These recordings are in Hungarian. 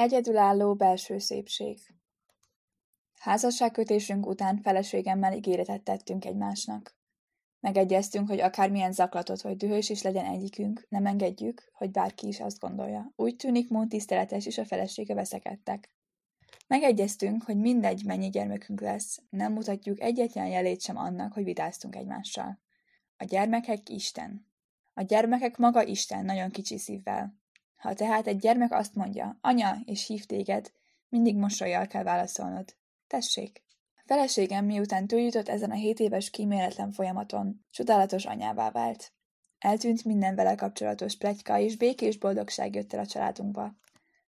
Egyedülálló belső szépség Házasságkötésünk után feleségemmel ígéretet tettünk egymásnak. Megegyeztünk, hogy akármilyen zaklatott vagy dühös is legyen egyikünk, nem engedjük, hogy bárki is azt gondolja. Úgy tűnik, Moon tiszteletes és a felesége veszekedtek. Megegyeztünk, hogy mindegy, mennyi gyermekünk lesz, nem mutatjuk egyetlen jelét sem annak, hogy vitáztunk egymással. A gyermekek Isten. A gyermekek maga Isten, nagyon kicsi szívvel. Ha tehát egy gyermek azt mondja, anya, és hív téged, mindig mosolyjal kell válaszolnod. Tessék! A feleségem miután túljutott ezen a hét éves kíméletlen folyamaton, csodálatos anyává vált. Eltűnt minden vele kapcsolatos pletyka, és békés boldogság jött el a családunkba.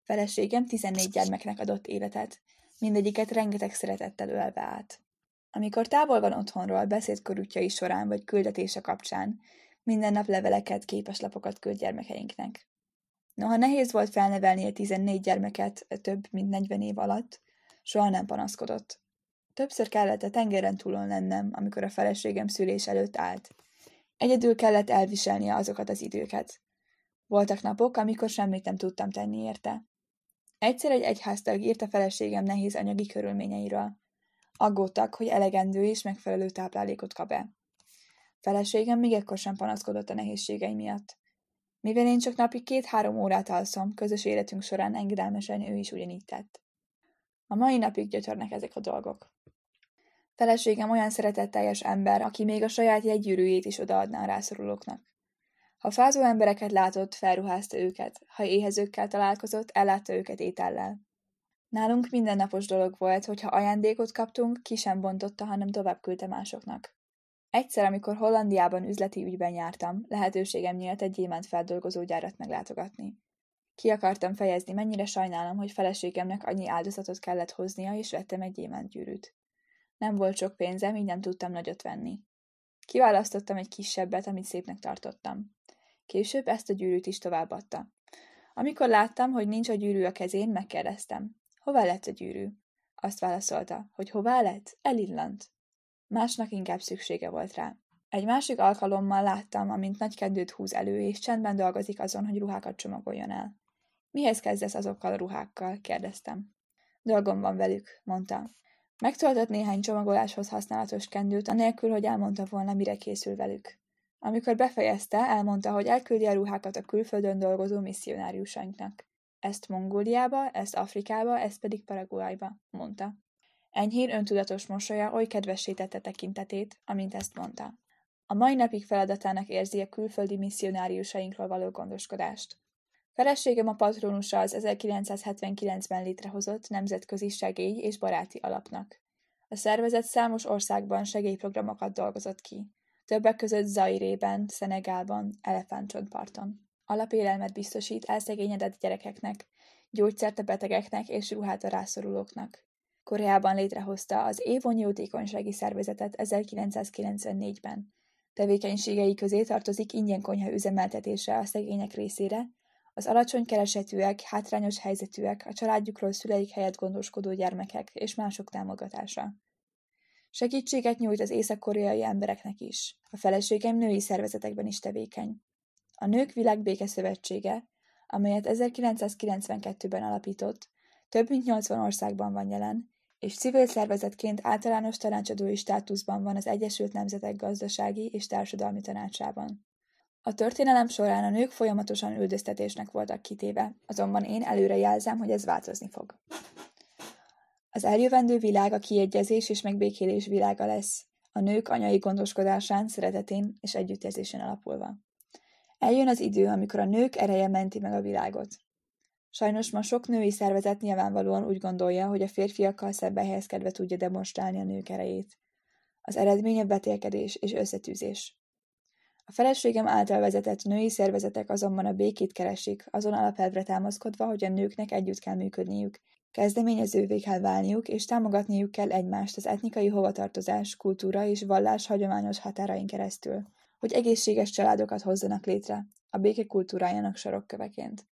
Feleségem 14 gyermeknek adott életet, mindegyiket rengeteg szeretettel ölve át. Amikor távol van otthonról, beszédkorútjai során vagy küldetése kapcsán, minden nap leveleket, képeslapokat küld gyermekeinknek. Noha nehéz volt felnevelni a 14 gyermeket több mint 40 év alatt, soha nem panaszkodott. Többször kellett a tengeren túlon lennem, amikor a feleségem szülés előtt állt. Egyedül kellett elviselnie azokat az időket. Voltak napok, amikor semmit nem tudtam tenni érte. Egyszer egy egyháztag írt a feleségem nehéz anyagi körülményeiről. Aggódtak, hogy elegendő és megfelelő táplálékot kap-e. Feleségem még ekkor sem panaszkodott a nehézségei miatt. Mivel én csak napi két-három órát alszom, közös életünk során engedelmesen ő is ugyanígy tett. A mai napig gyötörnek ezek a dolgok. Feleségem olyan szeretetteljes ember, aki még a saját jegygyűrűjét is odaadná a rászorulóknak. Ha fázó embereket látott, felruházta őket, ha éhezőkkel találkozott, ellátta őket étellel. Nálunk mindennapos dolog volt, hogy ha ajándékot kaptunk, ki sem bontotta, hanem tovább küldte másoknak. Egyszer, amikor Hollandiában üzleti ügyben jártam, lehetőségem nyílt egy gyémánt feldolgozó gyárat meglátogatni. Ki akartam fejezni, mennyire sajnálom, hogy feleségemnek annyi áldozatot kellett hoznia, és vettem egy gyémántgyűrűt. Nem volt sok pénzem, így nem tudtam nagyot venni. Kiválasztottam egy kisebbet, amit szépnek tartottam. Később ezt a gyűrűt is továbbadta. Amikor láttam, hogy nincs a gyűrű a kezén, megkérdeztem. Hová lett a gyűrű? Azt válaszolta, hogy hová lett? Elillant. Másnak inkább szüksége volt rá. Egy másik alkalommal láttam, amint nagy kedvőt húz elő, és csendben dolgozik azon, hogy ruhákat csomagoljon el. Mihez kezdesz azokkal a ruhákkal? kérdeztem. Dolgom van velük, mondta. Megtöltött néhány csomagoláshoz használatos kendőt, anélkül, hogy elmondta volna, mire készül velük. Amikor befejezte, elmondta, hogy elküldi a ruhákat a külföldön dolgozó misszionáriusainknak. Ezt Mongóliába, ezt Afrikába, ezt pedig Paraguayba, mondta. Enyhén öntudatos mosolya oly kedvessé tette tekintetét, amint ezt mondta. A mai napig feladatának érzi a külföldi misszionáriusainkról való gondoskodást. Feleségem a patronusa az 1979-ben létrehozott nemzetközi segély és baráti alapnak. A szervezet számos országban segélyprogramokat dolgozott ki, többek között Zairében, Szenegálban, Elefántcsontparton. Alapélelmet biztosít elszegényedett gyerekeknek, gyógyszert a betegeknek és ruhát a rászorulóknak. Koreában létrehozta az Évon Jótékonysági Szervezetet 1994-ben. Tevékenységei közé tartozik ingyen konyha üzemeltetése a szegények részére, az alacsony keresetűek, hátrányos helyzetűek, a családjukról szüleik helyett gondoskodó gyermekek és mások támogatása. Segítséget nyújt az észak-koreai embereknek is. A feleségem női szervezetekben is tevékeny. A Nők Világbéke Szövetsége, amelyet 1992-ben alapított, több mint 80 országban van jelen, és civil szervezetként általános tanácsadói státuszban van az Egyesült Nemzetek Gazdasági és Társadalmi Tanácsában. A történelem során a nők folyamatosan üldöztetésnek voltak kitéve, azonban én előre jelzem, hogy ez változni fog. Az eljövendő világ a kiegyezés és megbékélés világa lesz, a nők anyai gondoskodásán, szeretetén és együttérzésen alapulva. Eljön az idő, amikor a nők ereje menti meg a világot. Sajnos ma sok női szervezet nyilvánvalóan úgy gondolja, hogy a férfiakkal szembe helyezkedve tudja demonstrálni a nők erejét. Az eredmény a vetélkedés és összetűzés. A feleségem által vezetett női szervezetek azonban a békét keresik, azon alapelvre támaszkodva, hogy a nőknek együtt kell működniük, kezdeményezővé kell válniuk, és támogatniuk kell egymást az etnikai hovatartozás, kultúra és vallás hagyományos határain keresztül, hogy egészséges családokat hozzanak létre, a béke kultúrájának sarokköveként.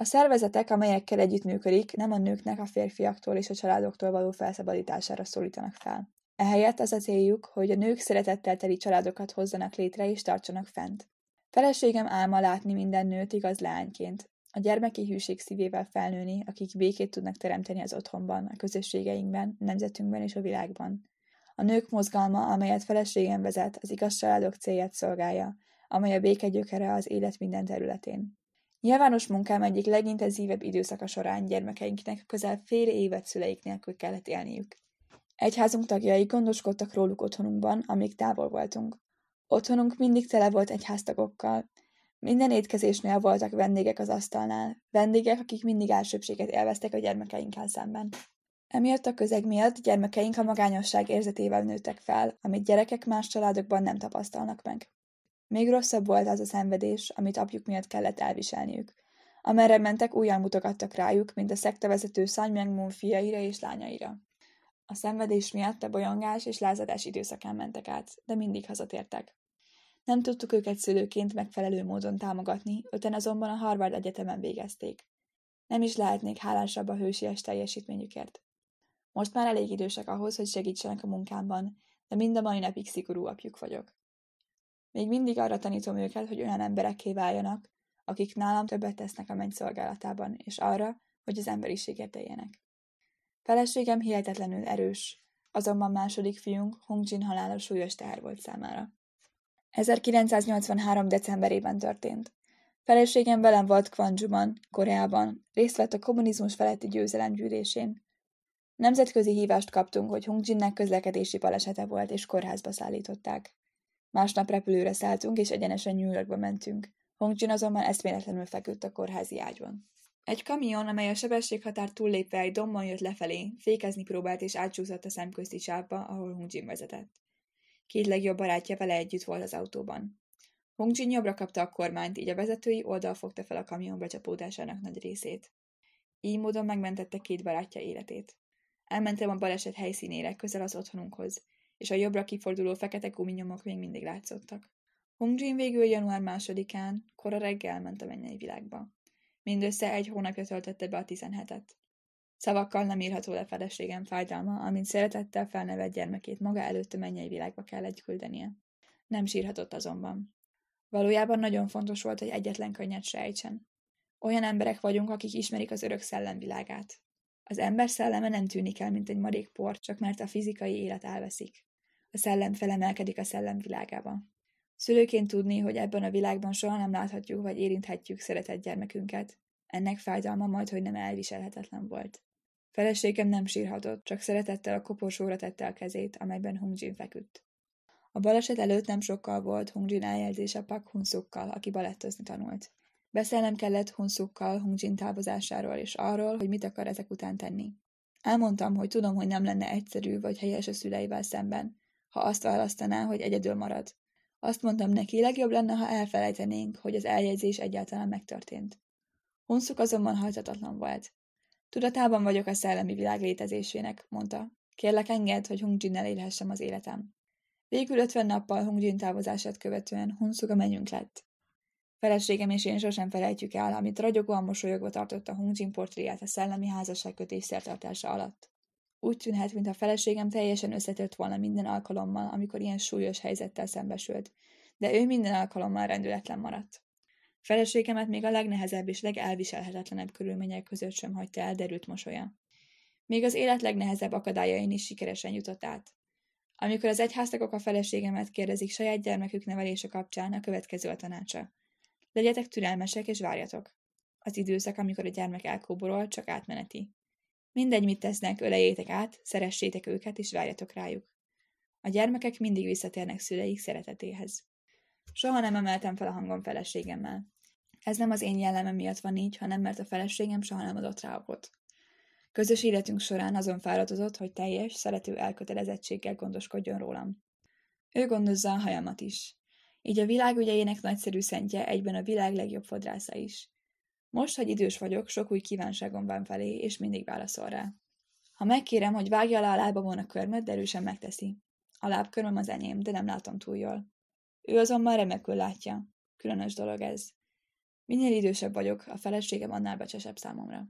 A szervezetek, amelyekkel együttműködik, nem a nőknek a férfiaktól és a családoktól való felszabadítására szólítanak fel. Ehelyett az a céljuk, hogy a nők szeretettel teli családokat hozzanak létre és tartsanak fent. Feleségem álma látni minden nőt igaz leányként. a gyermeki hűség szívével felnőni, akik békét tudnak teremteni az otthonban, a közösségeinkben, nemzetünkben és a világban. A nők mozgalma, amelyet feleségem vezet, az igaz családok célját szolgálja, amely a béke gyökere az élet minden területén. Nyilvános munkám egyik legintenzívebb időszaka során gyermekeinknek közel fél évet szüleik nélkül kellett élniük. Egyházunk tagjai gondoskodtak róluk otthonunkban, amíg távol voltunk. Otthonunk mindig tele volt egyháztagokkal. Minden étkezésnél voltak vendégek az asztalnál, vendégek, akik mindig elsőbséget élveztek a gyermekeinkkel szemben. Emiatt a közeg miatt gyermekeink a magányosság érzetével nőttek fel, amit gyerekek más családokban nem tapasztalnak meg. Még rosszabb volt az a szenvedés, amit apjuk miatt kellett elviselniük. Amerre mentek, újjal mutogattak rájuk, mint a szektavezető San fiaira és lányaira. A szenvedés miatt a bolyongás és lázadás időszakán mentek át, de mindig hazatértek. Nem tudtuk őket szülőként megfelelő módon támogatni, öten azonban a Harvard Egyetemen végezték. Nem is lehetnék hálásabb a hősies teljesítményükért. Most már elég idősek ahhoz, hogy segítsenek a munkámban, de mind a mai napig szigorú apjuk vagyok. Még mindig arra tanítom őket, hogy olyan emberekké váljanak, akik nálam többet tesznek a menny szolgálatában, és arra, hogy az emberiséget éljenek. Feleségem hihetetlenül erős, azonban második fiunk Hongjin halála súlyos teher volt számára. 1983. decemberében történt. Feleségem velem volt Kwanjuban, Koreában, részt vett a kommunizmus feletti győzelem gyűlésén. Nemzetközi hívást kaptunk, hogy Hungjinnek közlekedési balesete volt, és kórházba szállították. Másnap repülőre szálltunk, és egyenesen New Yorkba mentünk. Hongjin azonban eszméletlenül feküdt a kórházi ágyban. Egy kamion, amely a sebességhatár túllépve egy dombon jött lefelé, fékezni próbált és átsúszott a szemközti sávba, ahol Hongjin vezetett. Két legjobb barátja vele együtt volt az autóban. Hongjin jobbra kapta a kormányt, így a vezetői oldal fogta fel a kamion becsapódásának nagy részét. Így módon megmentette két barátja életét. Elmentem a baleset helyszínére, közel az otthonunkhoz, és a jobbra kiforduló fekete guminyomok még mindig látszottak. Hongjin végül január másodikán, kora reggel ment a mennyei világba. Mindössze egy hónapja töltötte be a tizenhetet. Szavakkal nem írható le feleségem fájdalma, amint szeretettel felnevett gyermekét maga előtt a mennyei világba kellett küldenie. Nem sírhatott azonban. Valójában nagyon fontos volt, hogy egyetlen könnyet sejtsen. Olyan emberek vagyunk, akik ismerik az örök szellem világát. Az ember szelleme nem tűnik el, mint egy marék por, csak mert a fizikai élet elveszik. A szellem felemelkedik a szellem világába. Szülőként tudni, hogy ebben a világban soha nem láthatjuk vagy érinthetjük szeretett gyermekünket, ennek fájdalma majd, hogy nem elviselhetetlen volt. Feleségem nem sírhatott, csak szeretettel a koporsóra tette a kezét, amelyben Hungjin feküdt. A baleset előtt nem sokkal volt Hungjin eljelzése Pak Hunsukkal, aki balettozni tanult. Beszélnem kellett Hunsukkal Hungjin távozásáról és arról, hogy mit akar ezek után tenni. Elmondtam, hogy tudom, hogy nem lenne egyszerű vagy helyes a szüleivel szemben, ha azt választaná, hogy egyedül marad. Azt mondtam neki, legjobb lenne, ha elfelejtenénk, hogy az eljegyzés egyáltalán megtörtént. Hunszuk azonban hajtatatlan volt. Tudatában vagyok a szellemi világ létezésének, mondta. Kérlek enged, hogy Hungjinnel élhessem az életem. Végül ötven nappal Hungjin távozását követően Hunszuk a menjünk lett. Feleségem és én sosem felejtjük el, amit ragyogóan mosolyogva tartotta Hungjin portréját a szellemi házasságkötés szertartása alatt. Úgy tűnhet, mintha feleségem teljesen összetört volna minden alkalommal, amikor ilyen súlyos helyzettel szembesült, de ő minden alkalommal rendületlen maradt. Feleségemet még a legnehezebb és legelviselhetetlenebb körülmények között sem hagyta el derült mosolya. Még az élet legnehezebb akadályain is sikeresen jutott át. Amikor az egyháztagok a feleségemet kérdezik saját gyermekük nevelése kapcsán, a következő a tanácsa. Legyetek türelmesek és várjatok. Az időszak, amikor a gyermek elkóborol, csak átmeneti. Mindegy, mit tesznek, ölejétek át, szeressétek őket, és várjatok rájuk. A gyermekek mindig visszatérnek szüleik szeretetéhez. Soha nem emeltem fel a hangom feleségemmel. Ez nem az én jellemem miatt van így, hanem mert a feleségem soha nem adott rá okot. Közös életünk során azon fáradott, hogy teljes, szerető elkötelezettséggel gondoskodjon rólam. Ő gondozza a hajamat is. Így a világ ügyeinek nagyszerű szentje egyben a világ legjobb fodrásza is. Most, hogy idős vagyok, sok új kívánságom van felé, és mindig válaszol rá. Ha megkérem, hogy vágja alá a lábamon a körmöt, de erősen megteszi. A lábkörmöm az enyém, de nem látom túl jól. Ő azonban remekül látja. Különös dolog ez. Minél idősebb vagyok, a feleségem annál becsesebb számomra.